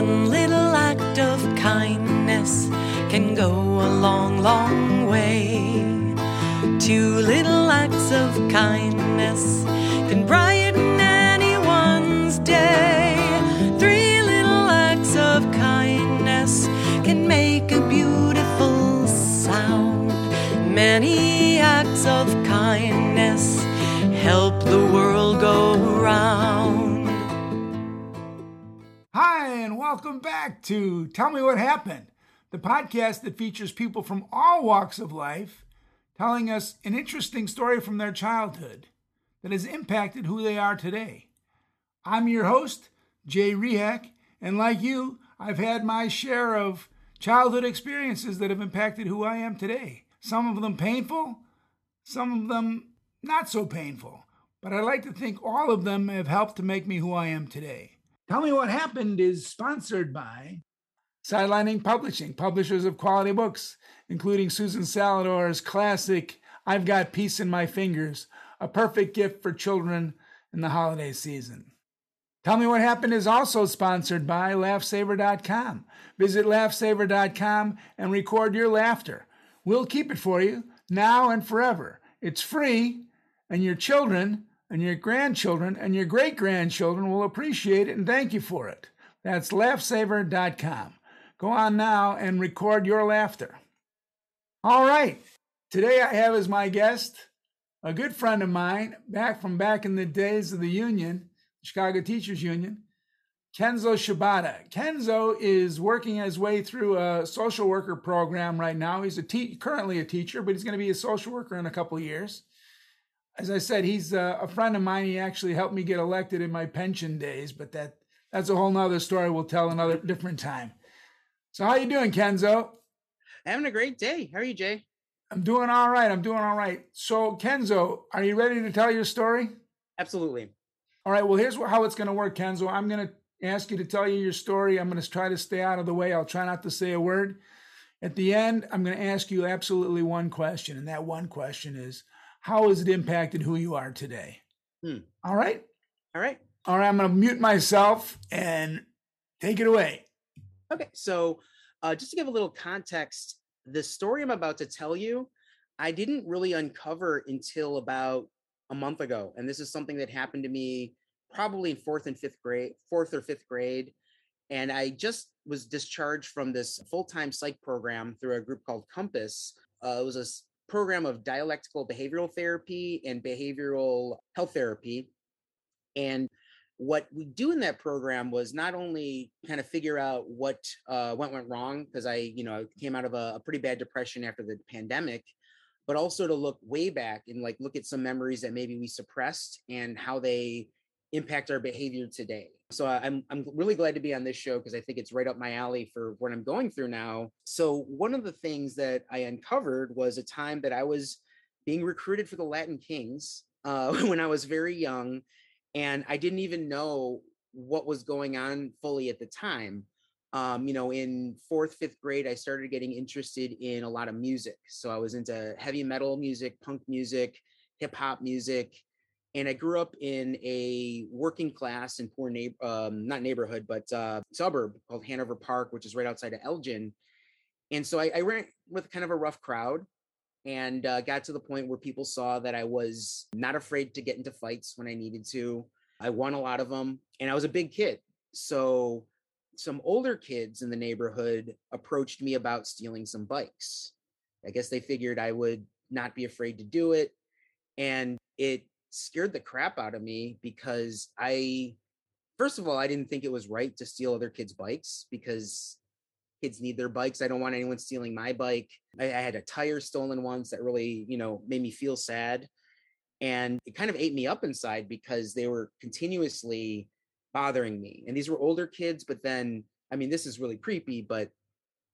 One little act of kindness can go a long, long way. Two little acts of kindness can brighten anyone's day. Three little acts of kindness can make a beautiful sound. Many acts of Hi, and welcome back to Tell Me What Happened, the podcast that features people from all walks of life telling us an interesting story from their childhood that has impacted who they are today. I'm your host, Jay Rehak, and like you, I've had my share of childhood experiences that have impacted who I am today. Some of them painful, some of them not so painful, but I like to think all of them have helped to make me who I am today. Tell Me What Happened is sponsored by Sidelining Publishing, publishers of quality books, including Susan Salidor's classic I've Got Peace in My Fingers, a perfect gift for children in the holiday season. Tell Me What Happened is also sponsored by LaughSaver.com. Visit LaughSaver.com and record your laughter. We'll keep it for you now and forever. It's free, and your children and your grandchildren and your great grandchildren will appreciate it and thank you for it. That's LaughSaver.com. Go on now and record your laughter. All right. Today I have as my guest a good friend of mine back from back in the days of the union, Chicago Teachers Union, Kenzo Shibata. Kenzo is working his way through a social worker program right now. He's a te- currently a teacher, but he's going to be a social worker in a couple of years. As I said, he's a, a friend of mine. He actually helped me get elected in my pension days, but that that's a whole nother story we'll tell another different time. So how you doing, Kenzo? Having a great day. How are you, Jay? I'm doing all right. I'm doing all right. So, Kenzo, are you ready to tell your story? Absolutely. All right. Well, here's how it's going to work, Kenzo. I'm going to ask you to tell you your story. I'm going to try to stay out of the way. I'll try not to say a word. At the end, I'm going to ask you absolutely one question. And that one question is How has it impacted who you are today? Hmm. All right. All right. All right. I'm going to mute myself and take it away. Okay. So, uh, just to give a little context, the story I'm about to tell you, I didn't really uncover until about a month ago. And this is something that happened to me probably in fourth and fifth grade, fourth or fifth grade. And I just was discharged from this full time psych program through a group called Compass. Uh, it was a program of dialectical behavioral therapy and behavioral health therapy. And what we do in that program was not only kind of figure out what uh, went went wrong because I, you know, came out of a, a, pretty bad depression after the pandemic, but also to look way back and like look at some memories that maybe we suppressed and how they impact our behavior today. So I'm I'm really glad to be on this show because I think it's right up my alley for what I'm going through now. So one of the things that I uncovered was a time that I was being recruited for the Latin Kings uh, when I was very young and I didn't even know what was going on fully at the time. Um, you know, in fourth, fifth grade, I started getting interested in a lot of music. So I was into heavy metal music, punk music, hip hop music, and I grew up in a working class and poor neighbor, um, not neighborhood, but uh, suburb called Hanover Park, which is right outside of Elgin. And so I, I ran with kind of a rough crowd and uh, got to the point where people saw that I was not afraid to get into fights when I needed to. I won a lot of them, and I was a big kid. So some older kids in the neighborhood approached me about stealing some bikes. I guess they figured I would not be afraid to do it. And it scared the crap out of me because I, first of all, I didn't think it was right to steal other kids' bikes because kids need their bikes. I don't want anyone stealing my bike. I, I, had a tire stolen once that really, you know, made me feel sad. And it kind of ate me up inside because they were continuously bothering me. And these were older kids, but then, I mean, this is really creepy, but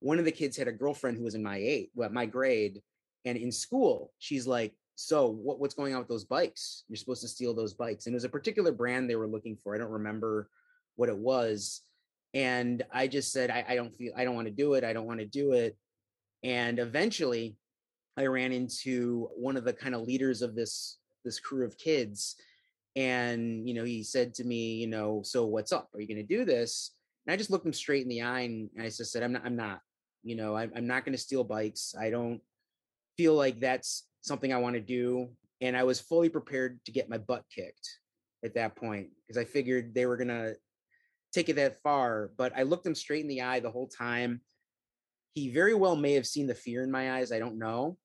one of the kids had a girlfriend who was in my eight, well, my grade. And in school, she's like, so what, what's going on with those bikes? You're supposed to steal those bikes. And it was a particular brand they were looking for. I don't remember what it was and i just said I, I, don't feel i don't want to do it i don't want to do it and eventually i ran into one of the kind of leaders of this this crew of kids and you know he said to me you know so what's up are you going to do this And I just looked him straight in the eye and, and I just said, I'm not, I'm not, you know, I'm, I'm not going to steal bikes. I don't feel like that's something I want to do. And I was fully prepared to get my butt kicked at that point because I figured they were going to take it that far. But I looked him straight in the eye the whole time. He very well may have seen the fear in my eyes. I don't know.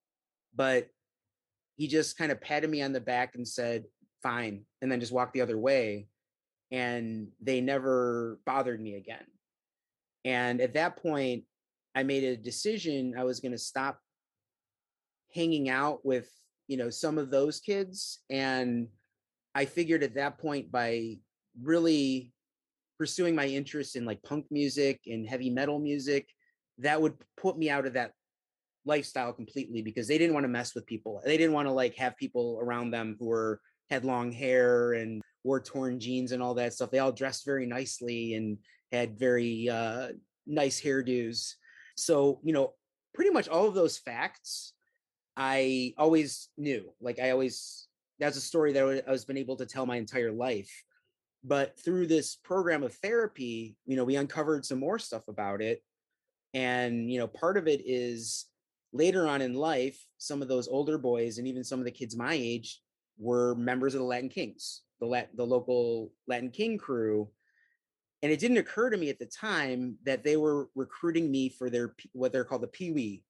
But he just kind of patted me on the back and said, fine, and then just walked the other way. And they never bothered me again. And at that point, I made a decision I was going to stop hanging out with, you know, some of those kids. And I figured at that point, by really pursuing my interest in like punk music and heavy metal music, that would put me out of that lifestyle completely because they didn't want to mess with people. They didn't want to like have people around them who were had long hair and wore torn jeans and all that stuff. They all dressed very nicely and had very uh, nice hairdos. So, you know, pretty much all of those facts I always knew. Like I always that's a story that I was been able to tell my entire life. But through this program of therapy, you know, we uncovered some more stuff about it. And, you know, part of it is later on in life, some of those older boys and even some of the kids my age were members of the Latin Kings, the Lat- the local Latin King crew. And it didn't occur to me at the time that they were recruiting me for their what they're called the Pee Wee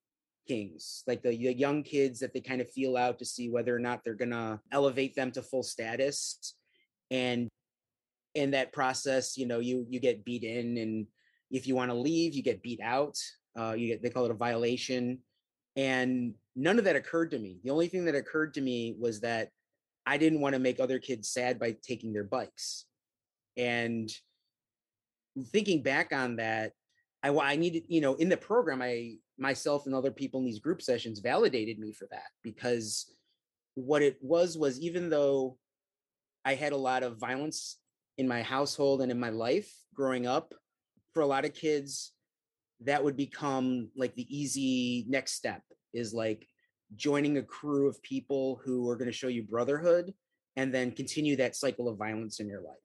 Kings, like the, the young kids that they kind of feel out to see whether or not they're gonna elevate them to full status. And in that process, you know, you you get beat in, and if you want to leave, you get beat out. Uh, you get they call it a violation and none of that occurred to me. The only thing that occurred to me was that I didn't want to make other kids sad by taking their bikes. And thinking back on that, I, I needed, you know, in the program, I myself and other people in these group sessions validated me for that because what it was was even though I had a lot of violence in my household and in my life growing up, for a lot of kids, that would become like the easy next step is like joining a crew of people who are going to show you brotherhood and then continue that cycle of violence in your life.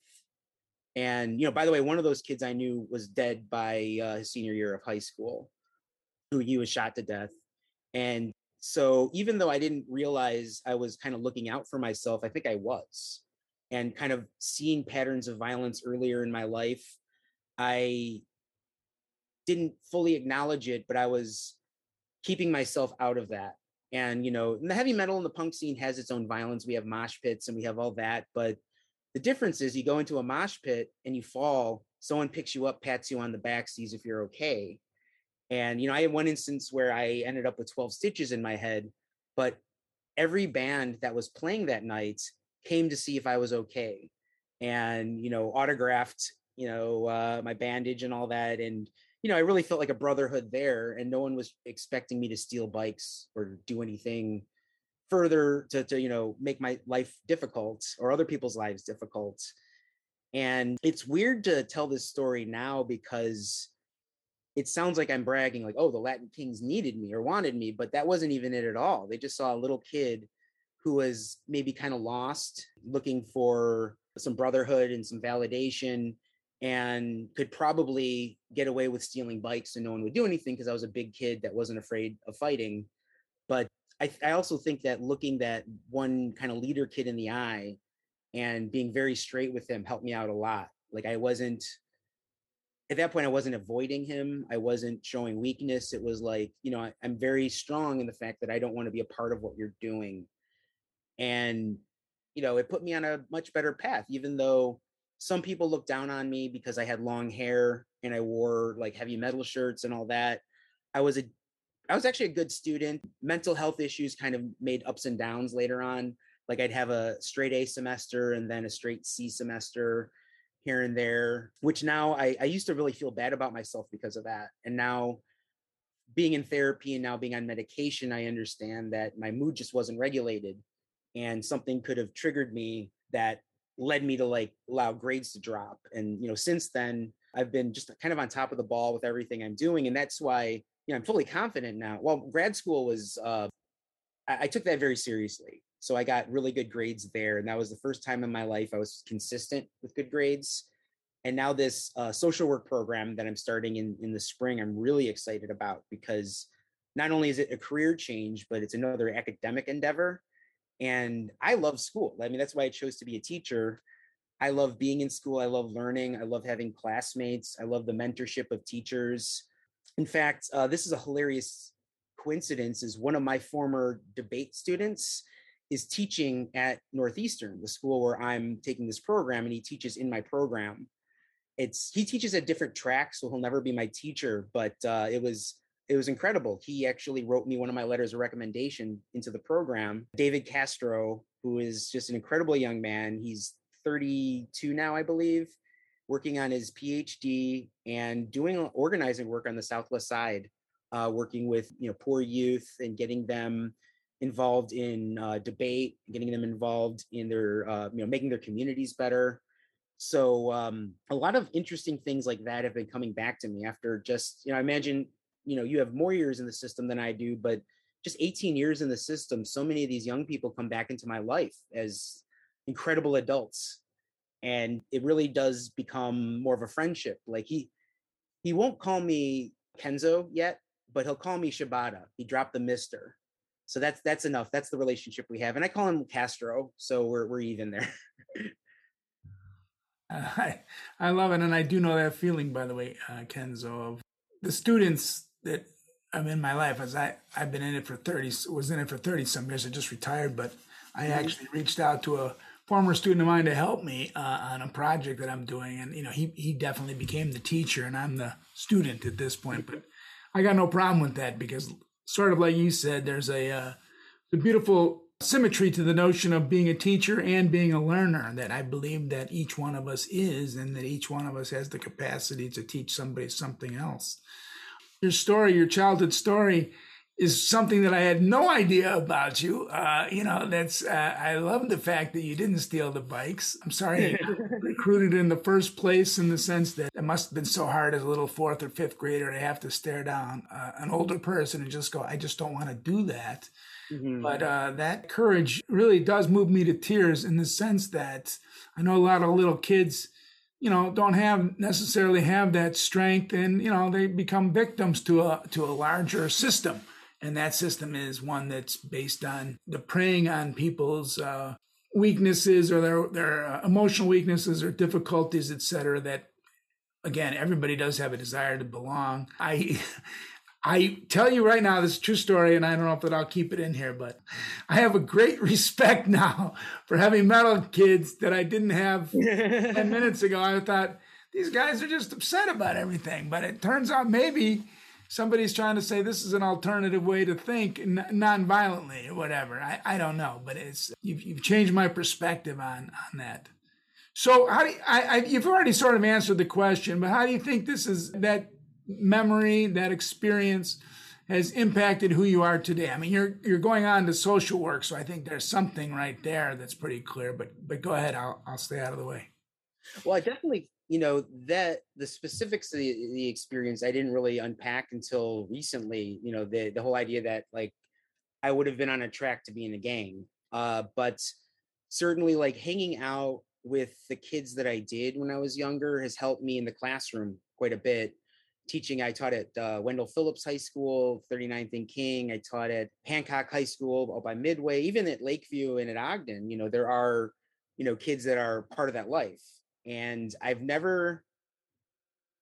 And, you know, by the way, one of those kids I knew was dead by uh, his senior year of high school, who he was shot to death. And so even though I didn't realize I was kind of looking out for myself, I think I was. And kind of seeing patterns of violence earlier in my life, I didn't fully acknowledge it, but I was keeping myself out of that. And you know, the heavy metal and the punk scene has its own violence. We have mosh pits and we have all that, but the difference is you go into a mosh pit and you fall, someone picks you up, pats you on the back, sees if you're okay. And you know, I had one instance where I ended up with 12 stitches in my head, but every band that was playing that night came to see if I was okay and you know autographed you know uh, my bandage and all that and you know, I really felt like a brotherhood there, and no one was expecting me to steal bikes or do anything further to, to you know make my life difficult or other people's lives difficult. And it's weird to tell this story now because it sounds like I'm bragging, like, oh, the Latin Kings needed me or wanted me, but that wasn't even it at all. They just saw a little kid who was maybe kind of lost, looking for some brotherhood and some validation and could probably get away with stealing bikes and no one would do anything because I was a big kid that wasn't afraid of fighting. But I, I also think that looking that one kind of leader kid in the eye and being very straight with him helped me out a lot. Like I wasn't at that point, I wasn't avoiding him. I wasn't showing weakness. It was like, you know, I, I'm very strong in the fact that I don't want to be a part of what you're doing. And, you know, it put me on a much better path, even though some people looked down on me because I had long hair and I wore like heavy metal shirts and all that. I was a I was actually a good student. Mental health issues kind of made ups and downs later on. Like I'd have a straight A semester and then a straight C semester here and there, which now I, I used to really feel bad about myself because of that. And now being in therapy and now being on medication, I understand that my mood just wasn't regulated and something could have triggered me that led me to like allow grades to drop. And, you know, since then, I've been just kind of on top of the ball with everything I'm doing. And that's why, you know, I'm fully confident now. Well, grad school was, uh, I, I took that very seriously. So I got really good grades there. And that was the first time in my life I was consistent with good grades. and now this uh, social work program that I'm starting in in the spring, I'm really excited about because not only is it a career change, but it's another academic endeavor. And I love school. I mean, that's why I chose to be a teacher. I love being in school. I love learning. I love having classmates. I love the mentorship of teachers. In fact, uh, this is a hilarious coincidence. Is one of my former debate students is teaching at Northeastern, the school where I'm taking this program, and he teaches in my program. It's he teaches at different tracks, so he'll never be my teacher. But uh, it was it was incredible. He actually wrote me one of my letters of recommendation into the program. David Castro, who is just an incredible young man. He's 32 now, I believe, working on his PhD and doing organizing work on the Southwest Side, uh, working with you know poor youth and getting them involved in uh, debate, getting them involved in their uh, you know making their communities better. So um, a lot of interesting things like that have been coming back to me after just you know I imagine you know you have more years in the system than I do, but just 18 years in the system, so many of these young people come back into my life as incredible adults and it really does become more of a friendship like he he won't call me kenzo yet but he'll call me shibata he dropped the mister so that's that's enough that's the relationship we have and i call him castro so we're, we're even there I, I love it and i do know that feeling by the way uh, kenzo of the students that i'm in my life as i i've been in it for 30 was in it for 30 some years i just retired but i mm-hmm. actually reached out to a former student of mine to help me uh, on a project that I'm doing, and you know he he definitely became the teacher, and I'm the student at this point. But I got no problem with that because, sort of like you said, there's a uh, a beautiful symmetry to the notion of being a teacher and being a learner that I believe that each one of us is, and that each one of us has the capacity to teach somebody something else. Your story, your childhood story is something that I had no idea about you. Uh, you know, that's uh, I love the fact that you didn't steal the bikes. I'm sorry I recruited in the first place in the sense that it must have been so hard as a little fourth or fifth grader to have to stare down uh, an older person and just go, I just don't want to do that. Mm-hmm. But uh, that courage really does move me to tears in the sense that I know a lot of little kids you know don't have necessarily have that strength and you know they become victims to a to a larger system and that system is one that's based on the preying on people's uh, weaknesses or their their uh, emotional weaknesses or difficulties, et cetera. That again, everybody does have a desire to belong. I. I tell you right now, this true story, and I don't know if that I'll keep it in here, but I have a great respect now for heavy metal kids that I didn't have 10 minutes ago. I thought these guys are just upset about everything, but it turns out maybe somebody's trying to say this is an alternative way to think non-violently or whatever. I, I don't know, but it's you've, you've changed my perspective on on that. So how do you, I, I, you've already sort of answered the question, but how do you think this is that memory, that experience has impacted who you are today? I mean, you're you're going on to social work, so I think there's something right there that's pretty clear. But but go ahead, I'll I'll stay out of the way. Well, I definitely you know that the specifics of the, the, experience i didn't really unpack until recently you know the the whole idea that like i would have been on a track to be in a gang uh but certainly like hanging out with the kids that i did when i was younger has helped me in the classroom quite a bit. Teaching i taught at uh, wendell phillips high school 39th and king. I taught at hancock high school by midway even at lakeview and at ogden you know there are you know kids that are part of that life and I've never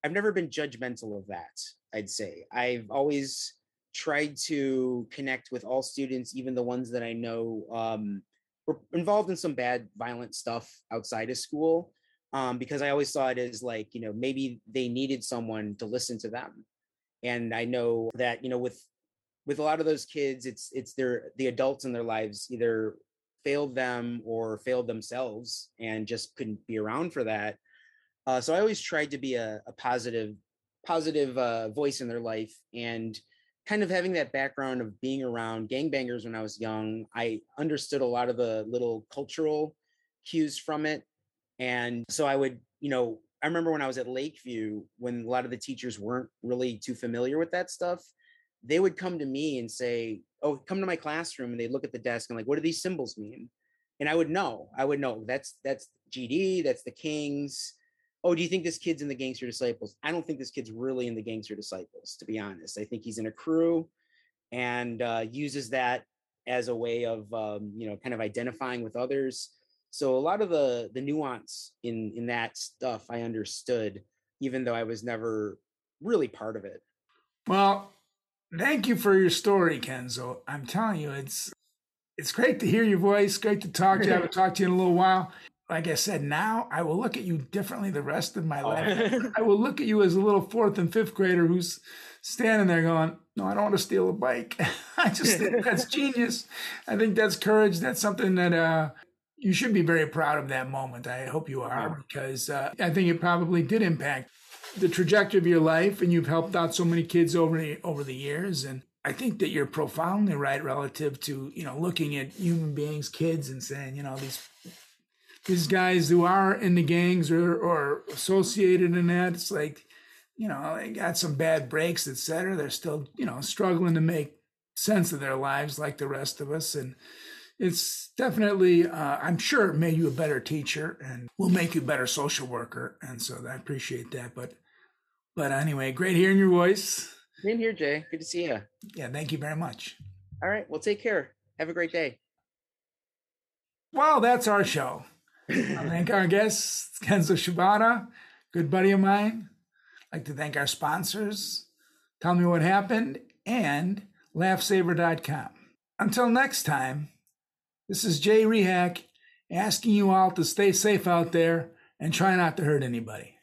I've never been judgmental of that, I'd say. I've always tried to connect with all students, even the ones that I know um, were involved in some bad, violent stuff outside of school, um, because I always saw it as like, you know, maybe they needed someone to listen to them. And I know that, you know, with with a lot of those kids, it's it's their the adults in their lives either failed them or failed themselves and just couldn't be around for that. Uh, so I always tried to be a, a positive, positive uh, voice in their life and kind of having that background of being around gangbangers when I was young. I understood a lot of the little cultural cues from it. And so I would, you know, I remember when I was at Lakeview, when a lot of the teachers weren't really too familiar with that stuff, they would come to me and say, "Oh, come to my classroom," and they look at the desk and like, "What do these symbols mean?" And I would know. I would know that's that's GD, that's the Kings, oh, do you think this kid's in the Gangster Disciples? I don't think this kid's really in the Gangster Disciples, to be honest. I think he's in a crew and uh, uses that as a way of, um, you know, kind of identifying with others. So a lot of the the nuance in in that stuff I understood, even though I was never really part of it. Well, thank you for your story, Kenzo. I'm telling you, it's it's great to hear your voice. Great to talk to you. I haven't talked to you in a little while like I said, now I will look at you differently the rest of my life. Oh. I will look at you as a little fourth and fifth grader who's standing there going, No, I don't want to steal a bike. I just think that's genius. I think that's courage. That's something that uh, you should be very proud of that moment. I hope you are, because uh, I think it probably did impact the trajectory of your life, and you've helped out so many kids over the, over the years. And I think that you're profoundly right relative to you know looking at human beings, kids, and saying you know these these guys who are in the gangs or, or associated in that, it's like, you know, they got some bad breaks, etc. They're still, you know, struggling to make sense of their lives like the rest of us. And it's definitely, uh, I'm sure it made you a better teacher and will make you a better social worker. And so I appreciate that. But, but anyway, great hearing your voice. Same here, Jay. Good to see you. Yeah, thank you very much. All right. Well, take care. Have a great day. Well, that's our show. I thank our guest, Kenzo Shibata, good buddy of mine. I'd like to thank our sponsors, Tell Me What Happened, and LaughSaver.com. Until next time, this is Jay Rehak asking you all to stay safe out there and try not to hurt anybody.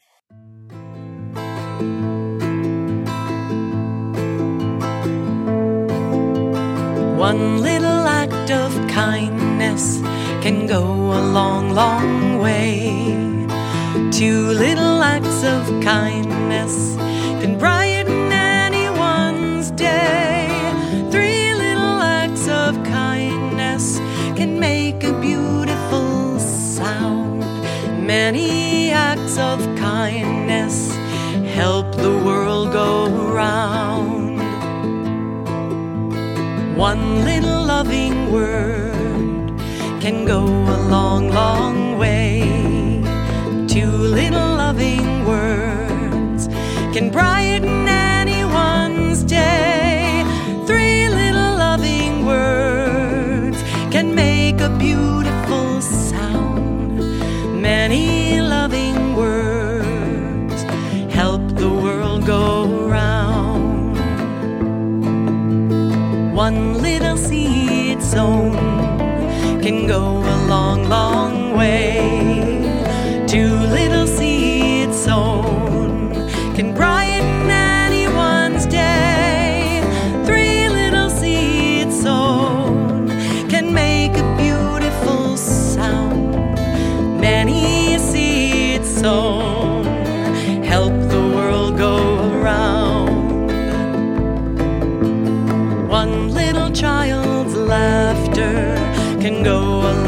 One little act of kindness can go a long, long way. One little loving word can go a long, long way. Two little loving words can brighten go a long, long way. Two little seeds sown can brighten anyone's day. Three little seeds sown can make a beautiful sound. Many seeds sown help the world go around. One little child's laughter can go a